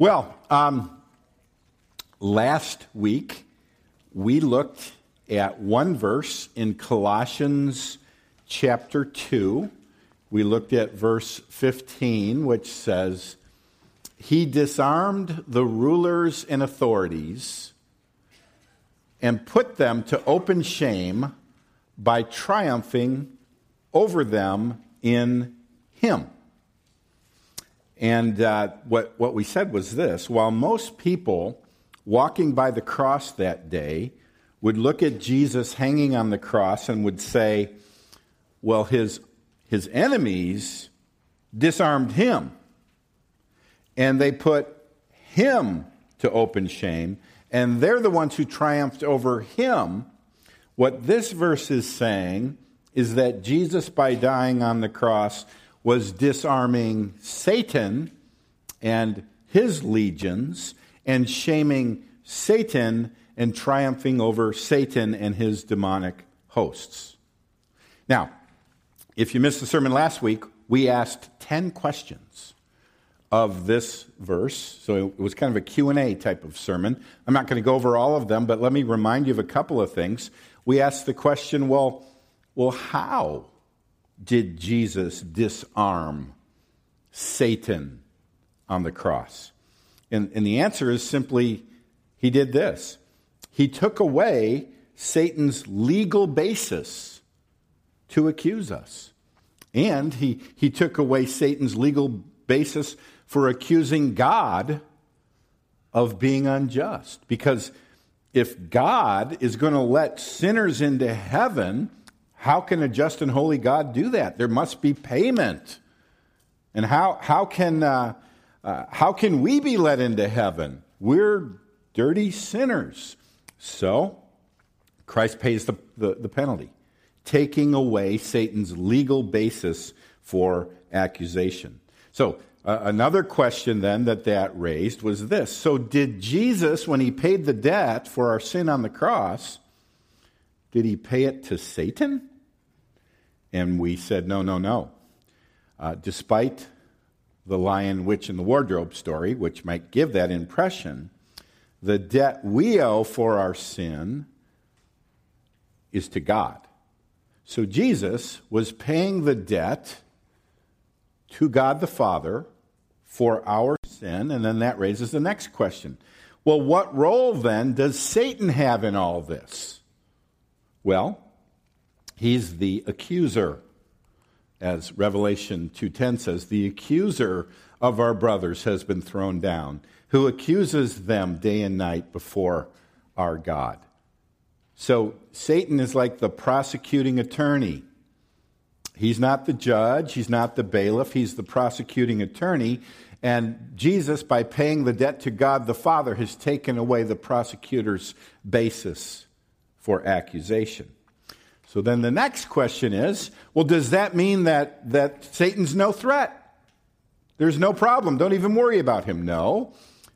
Well, um, last week we looked at one verse in Colossians chapter 2. We looked at verse 15, which says, He disarmed the rulers and authorities and put them to open shame by triumphing over them in Him. And uh, what, what we said was this while most people walking by the cross that day would look at Jesus hanging on the cross and would say, well, his, his enemies disarmed him. And they put him to open shame, and they're the ones who triumphed over him. What this verse is saying is that Jesus, by dying on the cross, was disarming Satan and his legions and shaming Satan and triumphing over Satan and his demonic hosts. Now, if you missed the sermon last week, we asked 10 questions of this verse. So it was kind of a Q&A type of sermon. I'm not going to go over all of them, but let me remind you of a couple of things. We asked the question, well, well how did Jesus disarm Satan on the cross? And, and the answer is simply he did this. He took away Satan's legal basis to accuse us. And he, he took away Satan's legal basis for accusing God of being unjust. Because if God is going to let sinners into heaven, how can a just and holy God do that? There must be payment. And how, how, can, uh, uh, how can we be let into heaven? We're dirty sinners. So, Christ pays the, the, the penalty, taking away Satan's legal basis for accusation. So, uh, another question then that that raised was this So, did Jesus, when he paid the debt for our sin on the cross, did he pay it to Satan? And we said, no, no, no. Uh, despite the lion, witch, and the wardrobe story, which might give that impression, the debt we owe for our sin is to God. So Jesus was paying the debt to God the Father for our sin, and then that raises the next question. Well, what role then does Satan have in all this? Well, he's the accuser. As Revelation 2:10 says, the accuser of our brothers has been thrown down, who accuses them day and night before our God. So Satan is like the prosecuting attorney. He's not the judge, he's not the bailiff, he's the prosecuting attorney. And Jesus, by paying the debt to God the Father, has taken away the prosecutor's basis for accusation. So then the next question is well, does that mean that, that Satan's no threat? There's no problem. Don't even worry about him. No.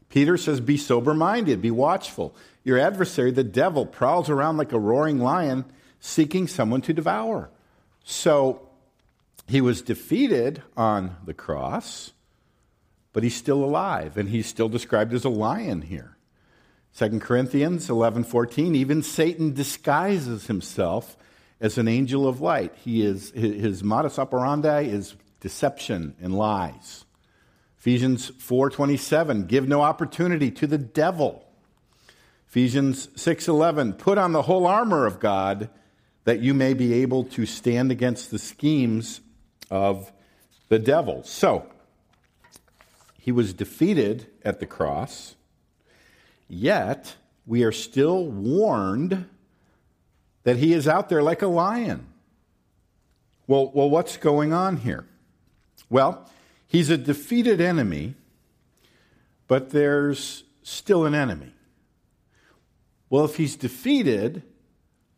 Peter says, Be sober minded, be watchful. Your adversary, the devil, prowls around like a roaring lion seeking someone to devour. So he was defeated on the cross, but he's still alive, and he's still described as a lion here. 2 Corinthians 11:14 even Satan disguises himself as an angel of light. He is, his modus operandi is deception and lies. Ephesians 4:27 give no opportunity to the devil. Ephesians 6:11 put on the whole armor of God that you may be able to stand against the schemes of the devil. So, he was defeated at the cross. Yet, we are still warned that he is out there like a lion. Well, well, what's going on here? Well, he's a defeated enemy, but there's still an enemy. Well, if he's defeated,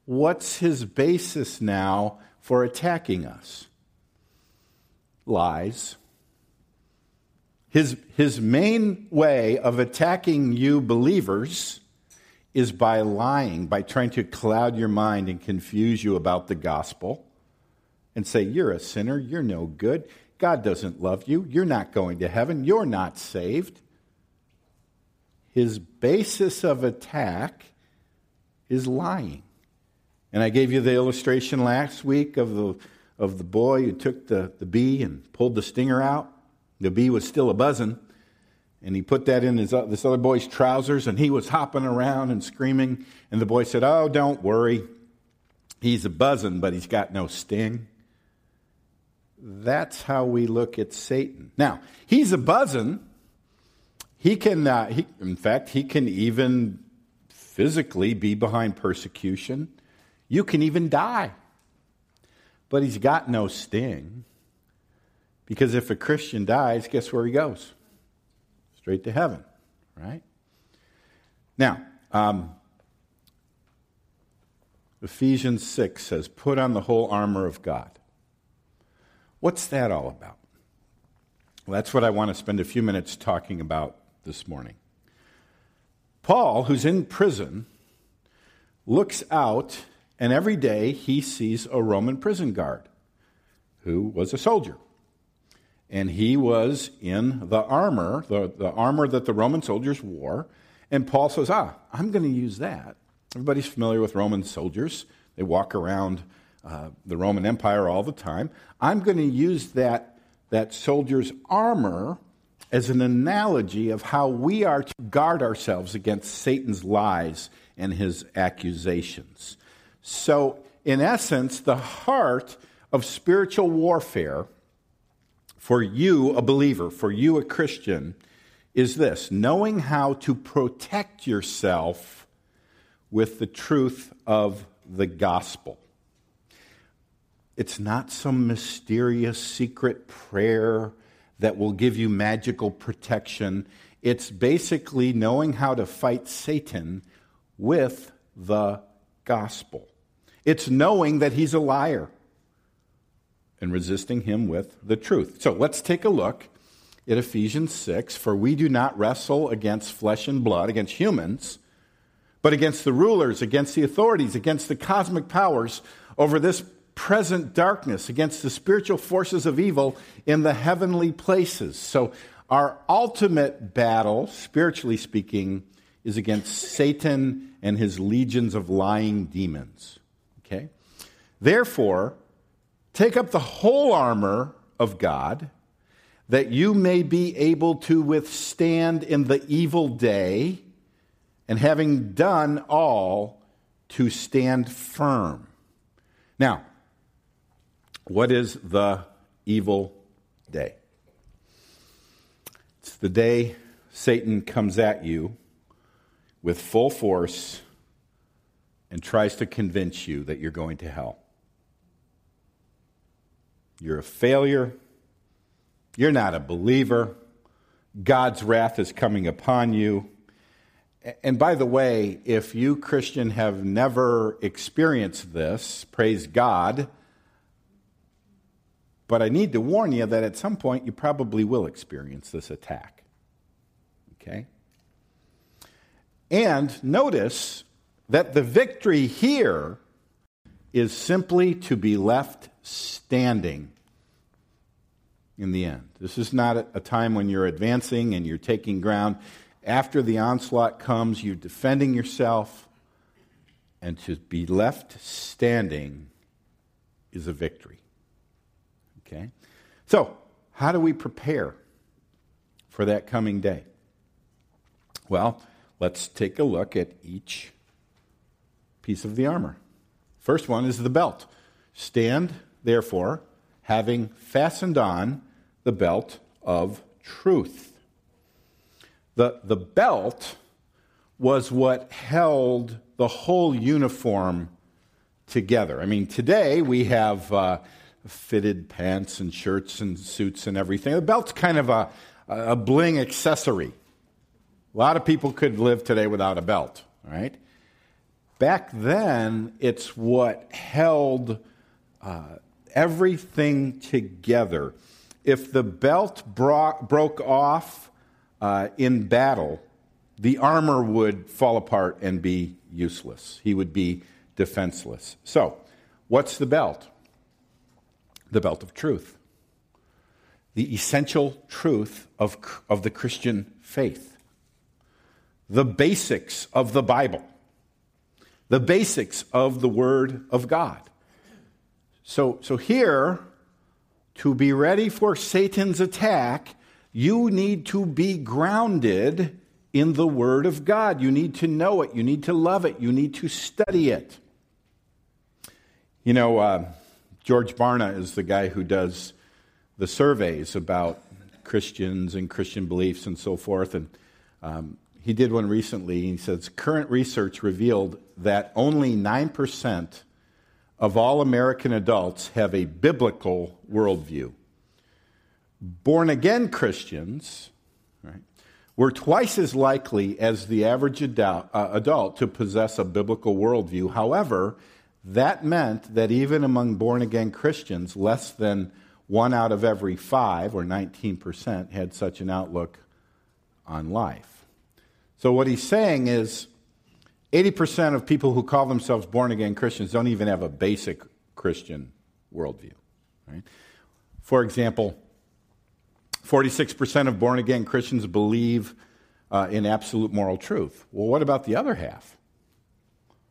what's his basis now for attacking us? Lies. His, his main way of attacking you believers is by lying, by trying to cloud your mind and confuse you about the gospel and say, You're a sinner, you're no good, God doesn't love you, you're not going to heaven, you're not saved. his basis of attack is lying. And I gave you the illustration last week of the, of the boy who took the, the bee and pulled the stinger out. The bee was still a buzzing. And he put that in his, this other boy's trousers, and he was hopping around and screaming. And the boy said, Oh, don't worry. He's a buzzing, but he's got no sting. That's how we look at Satan. Now, he's a buzzing. He can, uh, he, in fact, he can even physically be behind persecution. You can even die. But he's got no sting. Because if a Christian dies, guess where he goes? Straight to heaven, right? Now, um, Ephesians 6 says, Put on the whole armor of God. What's that all about? Well, that's what I want to spend a few minutes talking about this morning. Paul, who's in prison, looks out, and every day he sees a Roman prison guard who was a soldier. And he was in the armor, the, the armor that the Roman soldiers wore. And Paul says, Ah, I'm going to use that. Everybody's familiar with Roman soldiers, they walk around uh, the Roman Empire all the time. I'm going to use that, that soldier's armor as an analogy of how we are to guard ourselves against Satan's lies and his accusations. So, in essence, the heart of spiritual warfare for you, a believer, for you, a Christian, is this knowing how to protect yourself with the truth of the gospel. It's not some mysterious secret prayer that will give you magical protection. It's basically knowing how to fight Satan with the gospel. It's knowing that he's a liar and resisting him with the truth. So let's take a look at Ephesians 6 For we do not wrestle against flesh and blood, against humans, but against the rulers, against the authorities, against the cosmic powers over this present darkness, against the spiritual forces of evil in the heavenly places. So, our ultimate battle, spiritually speaking, is against Satan and his legions of lying demons. Okay? Therefore, take up the whole armor of God that you may be able to withstand in the evil day, and having done all, to stand firm. Now, what is the evil day? It's the day Satan comes at you with full force and tries to convince you that you're going to hell. You're a failure. You're not a believer. God's wrath is coming upon you. And by the way, if you, Christian, have never experienced this, praise God but I need to warn you that at some point you probably will experience this attack. Okay? And notice that the victory here is simply to be left standing in the end. This is not a time when you're advancing and you're taking ground. After the onslaught comes, you're defending yourself, and to be left standing is a victory. Okay? So, how do we prepare for that coming day? Well, let's take a look at each piece of the armor. First one is the belt. Stand, therefore, having fastened on the belt of truth. The, the belt was what held the whole uniform together. I mean, today we have. Uh, fitted pants and shirts and suits and everything. The belt's kind of a, a bling accessory. A lot of people could live today without a belt, right? Back then, it's what held uh, everything together. If the belt bro- broke off uh, in battle, the armor would fall apart and be useless. He would be defenseless. So, what's the belt? the belt of truth, the essential truth of, of the Christian faith. the basics of the Bible, the basics of the Word of God. So, so here, to be ready for Satan's attack, you need to be grounded in the Word of God. You need to know it. You need to love it. You need to study it. You know, uh, George Barna is the guy who does the surveys about Christians and Christian beliefs and so forth. And um, he did one recently. He says current research revealed that only 9% of all American adults have a biblical worldview. Born again Christians right, were twice as likely as the average adult, uh, adult to possess a biblical worldview. However, that meant that even among born again Christians, less than one out of every five, or 19%, had such an outlook on life. So, what he's saying is 80% of people who call themselves born again Christians don't even have a basic Christian worldview. Right? For example, 46% of born again Christians believe uh, in absolute moral truth. Well, what about the other half?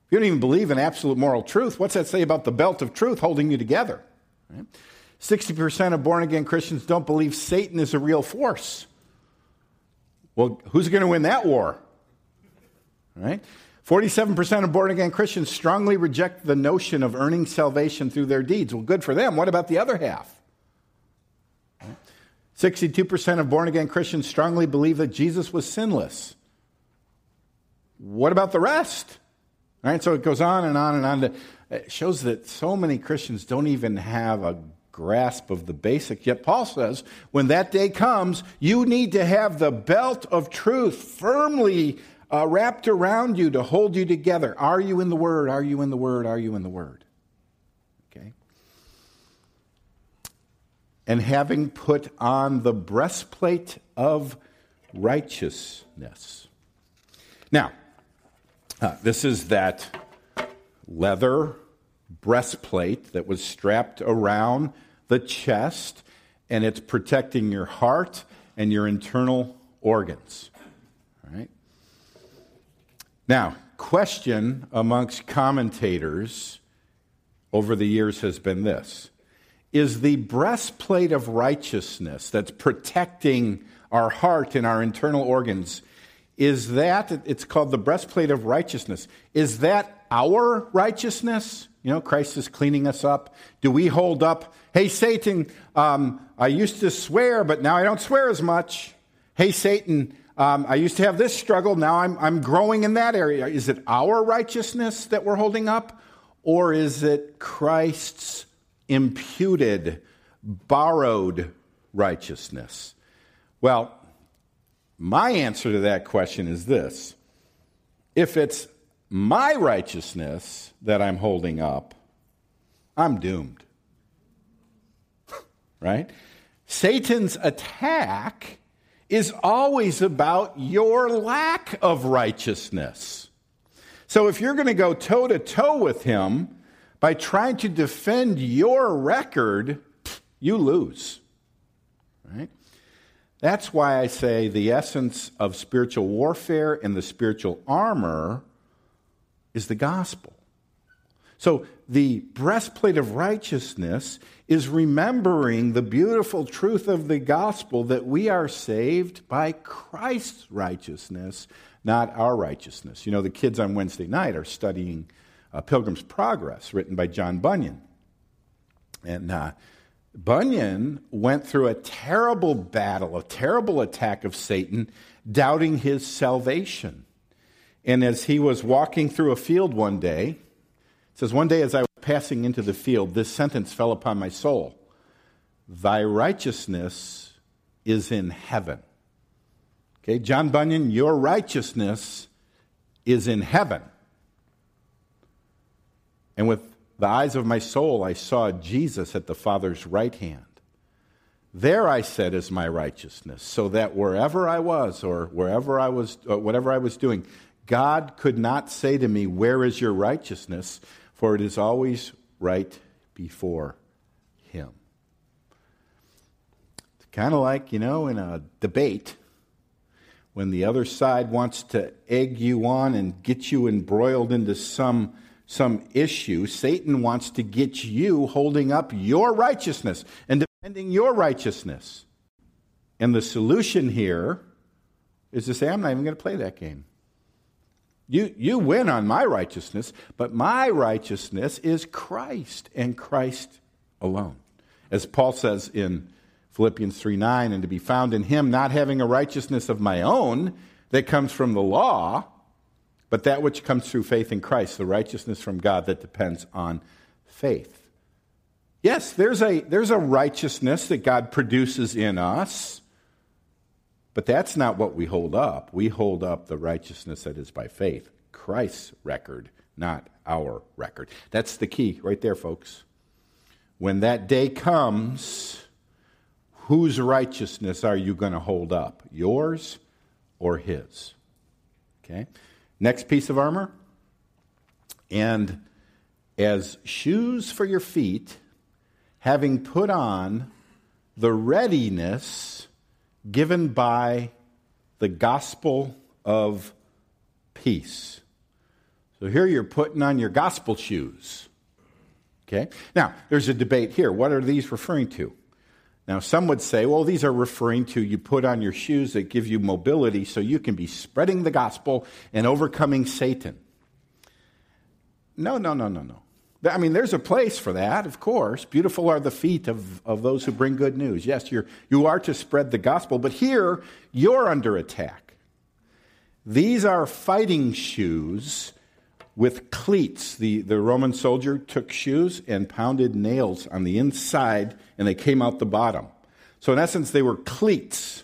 If you don't even believe in absolute moral truth, what's that say about the belt of truth holding you together? Right? 60% of born again Christians don't believe Satan is a real force. Well, who's going to win that war? Right? 47% of born again Christians strongly reject the notion of earning salvation through their deeds. Well, good for them. What about the other half? 62% of born again Christians strongly believe that Jesus was sinless. What about the rest? Right? So it goes on and on and on. It shows that so many Christians don't even have a grasp of the basic. Yet Paul says, when that day comes, you need to have the belt of truth firmly uh, wrapped around you to hold you together. Are you in the Word? Are you in the Word? Are you in the Word? Okay. And having put on the breastplate of righteousness. Now, uh, this is that leather breastplate that was strapped around the chest, and it's protecting your heart and your internal organs. Now, question amongst commentators over the years has been this Is the breastplate of righteousness that's protecting our heart and our internal organs, is that, it's called the breastplate of righteousness, is that our righteousness? You know, Christ is cleaning us up. Do we hold up, hey, Satan, um, I used to swear, but now I don't swear as much. Hey, Satan, um, I used to have this struggle, now I'm, I'm growing in that area. Is it our righteousness that we're holding up? Or is it Christ's imputed, borrowed righteousness? Well, my answer to that question is this if it's my righteousness that I'm holding up, I'm doomed. right? Satan's attack is always about your lack of righteousness. So if you're going to go toe to toe with him by trying to defend your record, you lose. Right? That's why I say the essence of spiritual warfare and the spiritual armor is the gospel. So the breastplate of righteousness is remembering the beautiful truth of the gospel that we are saved by Christ's righteousness, not our righteousness. You know, the kids on Wednesday night are studying uh, Pilgrim's Progress, written by John Bunyan. And uh, Bunyan went through a terrible battle, a terrible attack of Satan, doubting his salvation. And as he was walking through a field one day, it says, One day as I was passing into the field, this sentence fell upon my soul Thy righteousness is in heaven. Okay, John Bunyan, your righteousness is in heaven. And with the eyes of my soul, I saw Jesus at the Father's right hand. There, I said, is my righteousness, so that wherever I was or wherever I was, whatever I was doing, God could not say to me, Where is your righteousness? For it is always right before Him. It's kind of like, you know, in a debate when the other side wants to egg you on and get you embroiled into some, some issue, Satan wants to get you holding up your righteousness and defending your righteousness. And the solution here is to say, I'm not even going to play that game. You, you win on my righteousness, but my righteousness is Christ and Christ alone. As Paul says in Philippians 3 9, and to be found in him, not having a righteousness of my own that comes from the law, but that which comes through faith in Christ, the righteousness from God that depends on faith. Yes, there's a, there's a righteousness that God produces in us, but that's not what we hold up. We hold up the righteousness that is by faith, Christ's record, not our record. That's the key right there, folks. When that day comes, whose righteousness are you going to hold up? Yours or his? Okay. Next piece of armor. And as shoes for your feet, having put on the readiness given by the gospel of peace. So here you're putting on your gospel shoes. Okay? Now, there's a debate here. What are these referring to? Now, some would say, well, these are referring to you put on your shoes that give you mobility so you can be spreading the gospel and overcoming Satan. No, no, no, no, no. I mean, there's a place for that, of course. Beautiful are the feet of, of those who bring good news. Yes, you're, you are to spread the gospel, but here you're under attack. These are fighting shoes with cleats. The, the Roman soldier took shoes and pounded nails on the inside, and they came out the bottom. So, in essence, they were cleats.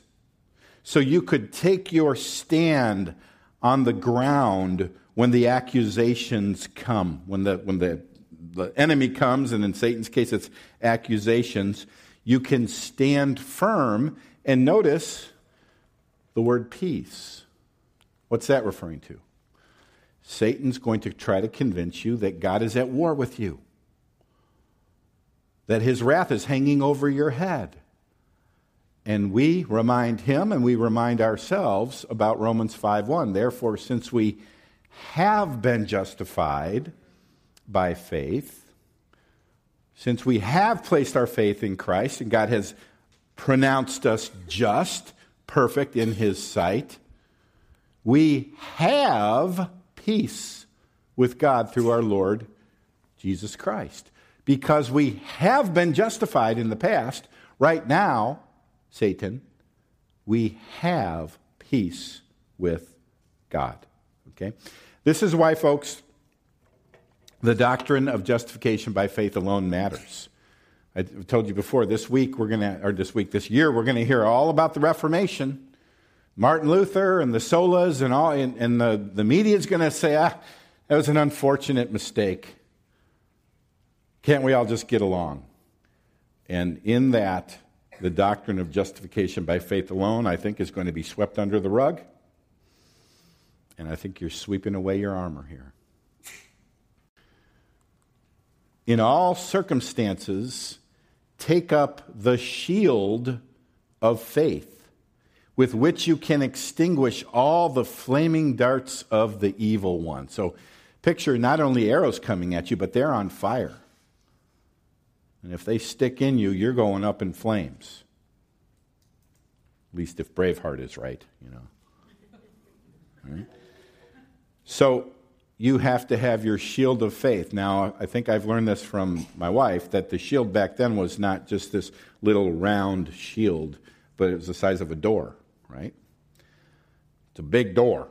So you could take your stand on the ground when the accusations come, when the, when the, the enemy comes, and in Satan's case, it's accusations. You can stand firm and notice the word peace. What's that referring to? Satan's going to try to convince you that God is at war with you, that his wrath is hanging over your head. And we remind him and we remind ourselves about Romans 5:1. Therefore, since we have been justified by faith, since we have placed our faith in Christ and God has pronounced us just, perfect in his sight, we have peace with God through our Lord Jesus Christ. Because we have been justified in the past, right now, Satan, we have peace with God. Okay? This is why, folks, the doctrine of justification by faith alone matters. I told you before, this week we're going to, or this week, this year, we're going to hear all about the Reformation. Martin Luther and the solas and all, and, and the, the media is going to say, ah, that was an unfortunate mistake. Can't we all just get along? And in that, the doctrine of justification by faith alone, I think, is going to be swept under the rug. And I think you're sweeping away your armor here. In all circumstances, take up the shield of faith with which you can extinguish all the flaming darts of the evil one. So picture not only arrows coming at you, but they're on fire. And if they stick in you, you're going up in flames. At least if Braveheart is right, you know. Right? So you have to have your shield of faith. Now, I think I've learned this from my wife that the shield back then was not just this little round shield, but it was the size of a door right? It's a big door.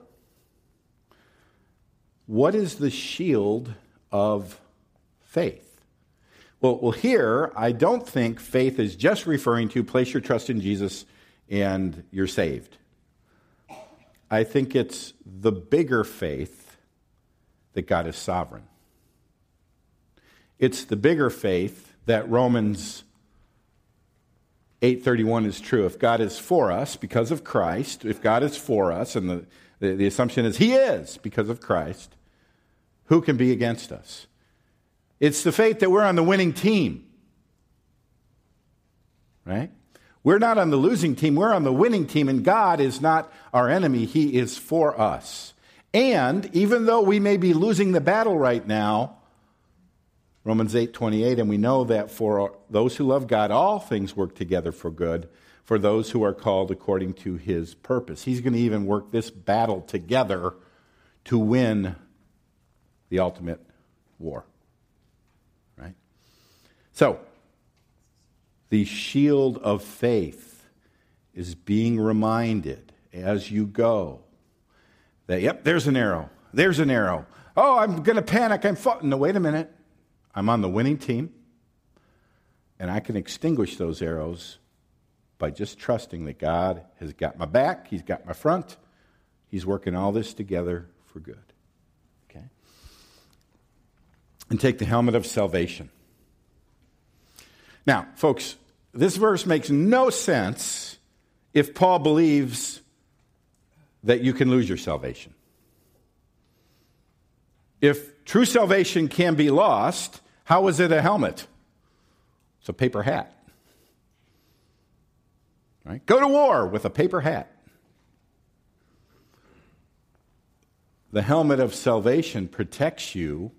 What is the shield of faith? Well, well, here, I don't think faith is just referring to place your trust in Jesus and you're saved. I think it's the bigger faith that God is sovereign. It's the bigger faith that Romans 831 is true. If God is for us because of Christ, if God is for us, and the, the, the, assumption is He is because of Christ, who can be against us? It's the faith that we're on the winning team. Right? We're not on the losing team, we're on the winning team, and God is not our enemy, He is for us. And even though we may be losing the battle right now, Romans 8 28, and we know that for those who love God, all things work together for good for those who are called according to his purpose. He's going to even work this battle together to win the ultimate war. Right? So, the shield of faith is being reminded as you go that, yep, there's an arrow. There's an arrow. Oh, I'm going to panic. I'm fighting. No, wait a minute. I'm on the winning team, and I can extinguish those arrows by just trusting that God has got my back, He's got my front, He's working all this together for good. Okay? And take the helmet of salvation. Now, folks, this verse makes no sense if Paul believes that you can lose your salvation. If true salvation can be lost, how is it a helmet? It's a paper hat. Right? Go to war with a paper hat. The helmet of salvation protects you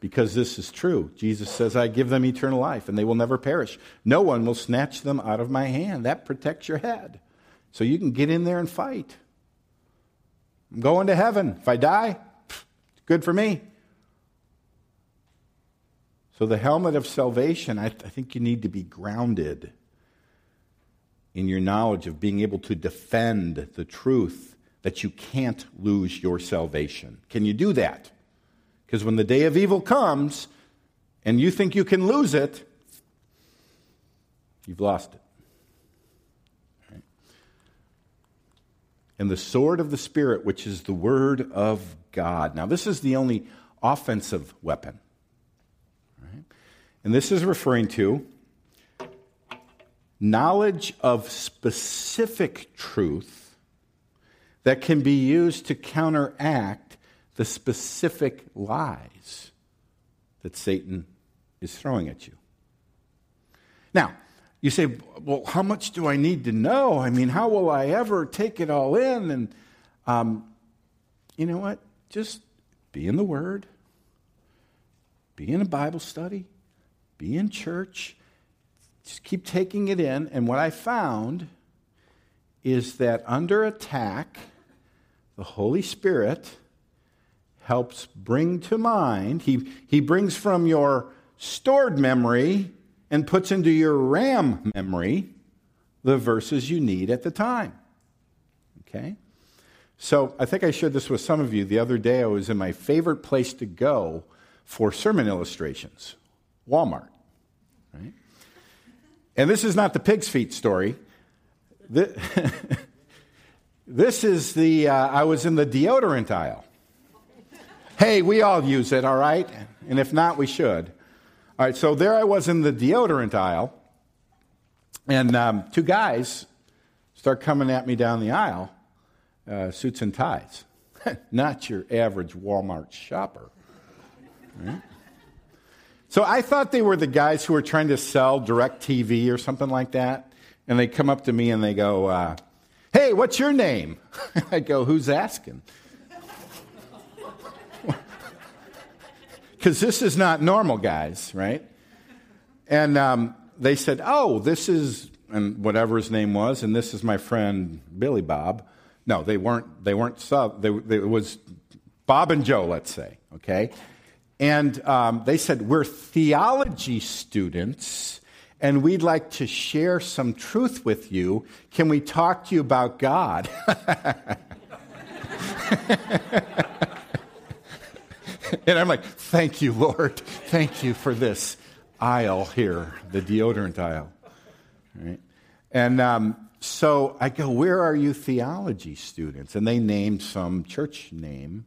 because this is true. Jesus says, I give them eternal life and they will never perish. No one will snatch them out of my hand. That protects your head. So you can get in there and fight. I'm going to heaven. If I die, good for me. So, the helmet of salvation, I, th- I think you need to be grounded in your knowledge of being able to defend the truth that you can't lose your salvation. Can you do that? Because when the day of evil comes and you think you can lose it, you've lost it. And the sword of the Spirit, which is the Word of God. Now, this is the only offensive weapon. Right? And this is referring to knowledge of specific truth that can be used to counteract the specific lies that Satan is throwing at you. Now, you say, well, how much do I need to know? I mean, how will I ever take it all in? And um, you know what? Just be in the Word, be in a Bible study, be in church, just keep taking it in. And what I found is that under attack, the Holy Spirit helps bring to mind, he, he brings from your stored memory and puts into your RAM memory the verses you need at the time. Okay? So I think I shared this with some of you. The other day I was in my favorite place to go for sermon illustrations Walmart. Right? And this is not the pig's feet story. This is the, uh, I was in the deodorant aisle. Hey, we all use it, all right? And if not, we should. All right, so there I was in the deodorant aisle, and um, two guys start coming at me down the aisle, uh, suits and ties. not your average Walmart shopper. Right? So I thought they were the guys who were trying to sell DirecTV or something like that. And they come up to me and they go, uh, Hey, what's your name? I go, Who's asking? Because this is not normal, guys, right? And um, they said, Oh, this is, and whatever his name was, and this is my friend Billy Bob. No, they weren't, they weren't sub, they, they, it was Bob and Joe, let's say, okay? And um, they said, We're theology students and we'd like to share some truth with you. Can we talk to you about God? and I'm like, Thank you, Lord. Thank you for this aisle here, the deodorant aisle. Right? And um, so I go, Where are you theology students? And they named some church name.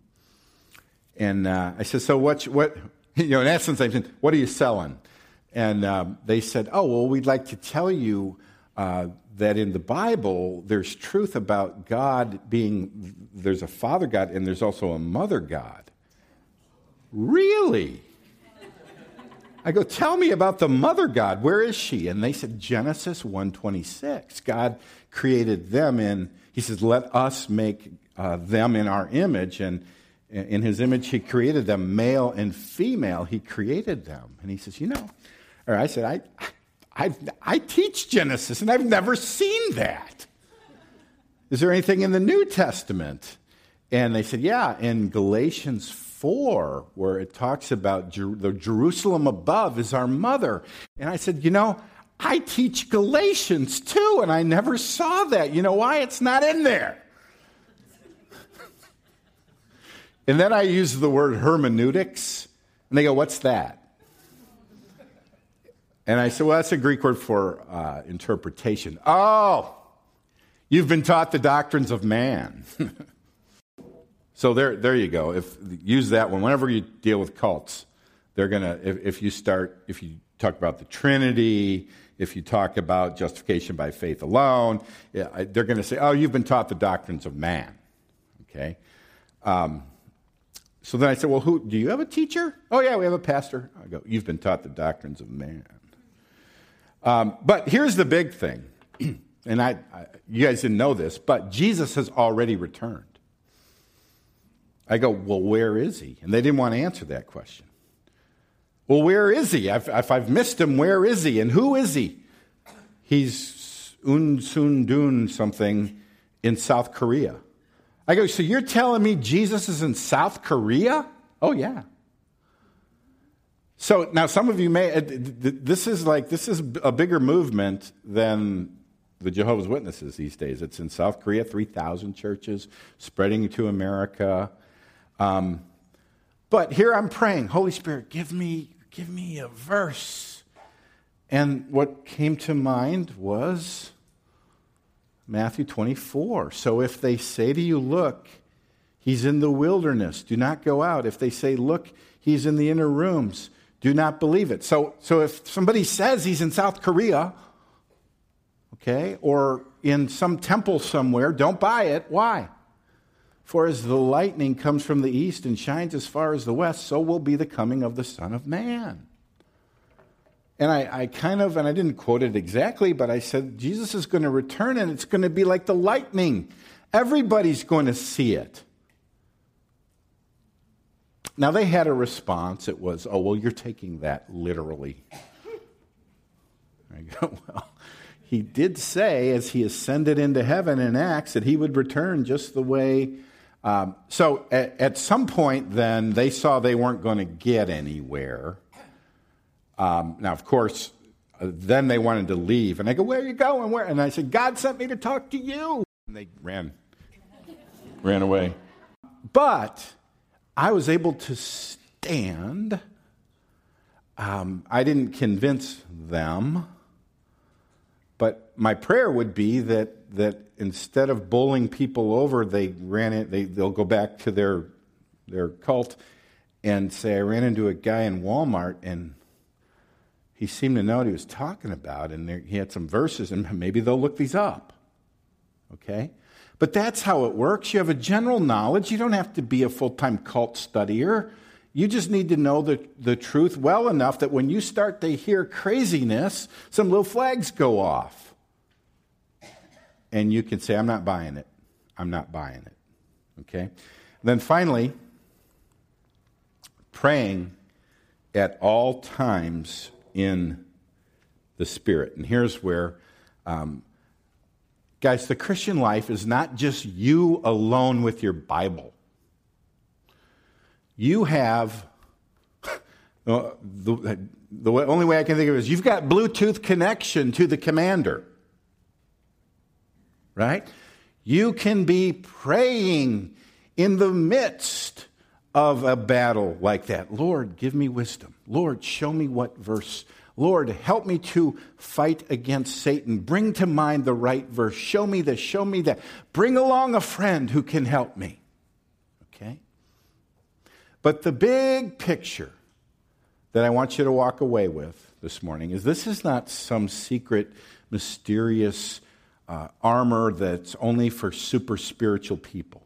And uh, I said, so what, what, you know, in essence, I said, what are you selling? And um, they said, oh, well, we'd like to tell you uh, that in the Bible, there's truth about God being, there's a Father God and there's also a Mother God. Really? I go, tell me about the mother God. Where is she? And they said, Genesis 126. God created them in, he says, let us make uh, them in our image. And in his image, he created them, male and female. He created them. And he says, you know, or I said, I, I, I teach Genesis and I've never seen that. Is there anything in the New Testament? And they said, yeah, in Galatians 4, where it talks about Jer- the Jerusalem above is our mother. And I said, you know, I teach Galatians too, and I never saw that. You know why? It's not in there. and then I use the word hermeneutics, and they go, what's that? And I said, well, that's a Greek word for uh, interpretation. Oh, you've been taught the doctrines of man. So there, there you go. If use that one whenever you deal with cults, they're gonna. If, if you start, if you talk about the Trinity, if you talk about justification by faith alone, yeah, they're going to say, "Oh, you've been taught the doctrines of man." Okay. Um, so then I said, "Well, who do you have a teacher?" "Oh yeah, we have a pastor." I go, "You've been taught the doctrines of man." Um, but here's the big thing, and I, I, you guys didn't know this, but Jesus has already returned. I go, Well, where is he? And they didn't want to answer that question. Well, where is he? If, if I've missed him, where is he? And who is he? He's Un Sun Dun something in South Korea. I go, So you're telling me Jesus is in South Korea? Oh, yeah. So now some of you may, uh, this is like, this is a bigger movement than the Jehovah's Witnesses these days. It's in South Korea, 3,000 churches, spreading to America. Um, but here I'm praying, Holy Spirit, give me, give me a verse. And what came to mind was Matthew 24. So if they say to you, Look, he's in the wilderness, do not go out. If they say, Look, he's in the inner rooms, do not believe it. So, so if somebody says he's in South Korea, okay, or in some temple somewhere, don't buy it. Why? For as the lightning comes from the east and shines as far as the west, so will be the coming of the Son of Man. And I, I, kind of, and I didn't quote it exactly, but I said, Jesus is going to return and it's going to be like the lightning. Everybody's going to see it. Now, they had a response. It was, oh, well, you're taking that literally. I go, well, he did say, as he ascended into heaven in Acts, that he would return just the way um, so at, at, some point, then they saw they weren't going to get anywhere. Um, now, of course, uh, then they wanted to leave, and I go, "Where are you going? Where?" And I said, "God sent me to talk to you." And they ran, ran away. But I was able to stand. Um, I didn't convince them, but my prayer would be that that instead of bowling people over, they ran it. They they'll go back to their their cult and say, "I ran into a guy in Walmart and." He seemed to know what he was talking about, and there, he had some verses, and maybe they'll look these up. Okay? But that's how it works. You have a general knowledge. You don't have to be a full time cult studier. You just need to know the, the truth well enough that when you start to hear craziness, some little flags go off and you can say, I'm not buying it. I'm not buying it. Okay? Then finally, praying at all times in the Spirit. And here's where, um, guys, the Christian life is not just you alone with your Bible. You have, uh, the, the only way I can think of it is you've got Bluetooth connection to the commander right? You can be praying in the midst of a battle like that. Lord, give me wisdom. Lord, show me what verse. Lord, help me to fight against Satan. Bring to mind the right verse. Show me this, show me that. Bring along a friend who can help me. Okay? But the big picture that I want you to walk away with this morning is this is not some secret, mysterious uh, armor that's only for super spiritual people.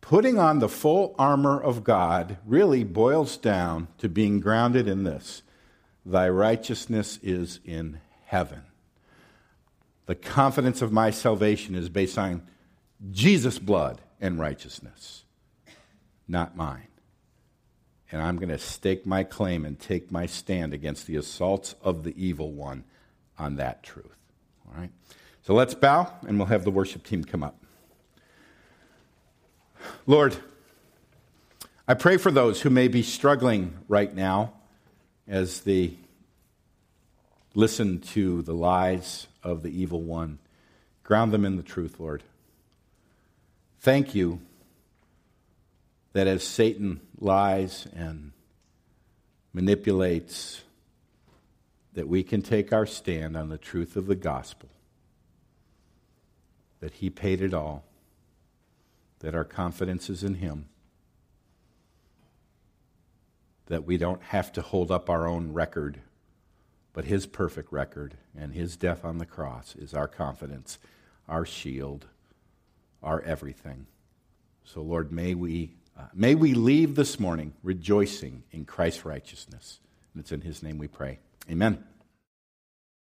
putting on the full armor of God really boils down to being grounded in this Thy righteousness is in heaven. The confidence of my salvation is based on Jesus' blood and righteousness, not mine. And I'm going to stake my claim and take my stand against the assaults of the evil one on that truth. So let's bow, and we'll have the worship team come up. Lord, I pray for those who may be struggling right now as they listen to the lies of the evil one. Ground them in the truth, Lord. Thank you that as Satan lies and manipulates, that we can take our stand on the truth of the gospel, that he paid it all that our confidence is in Him, that we don't have to hold up our own record, but His perfect record and His death on the cross is our confidence, our shield, our everything. So, Lord, may we, uh, may we leave this morning rejoicing in Christ's righteousness. And it's in His name we pray. Amen.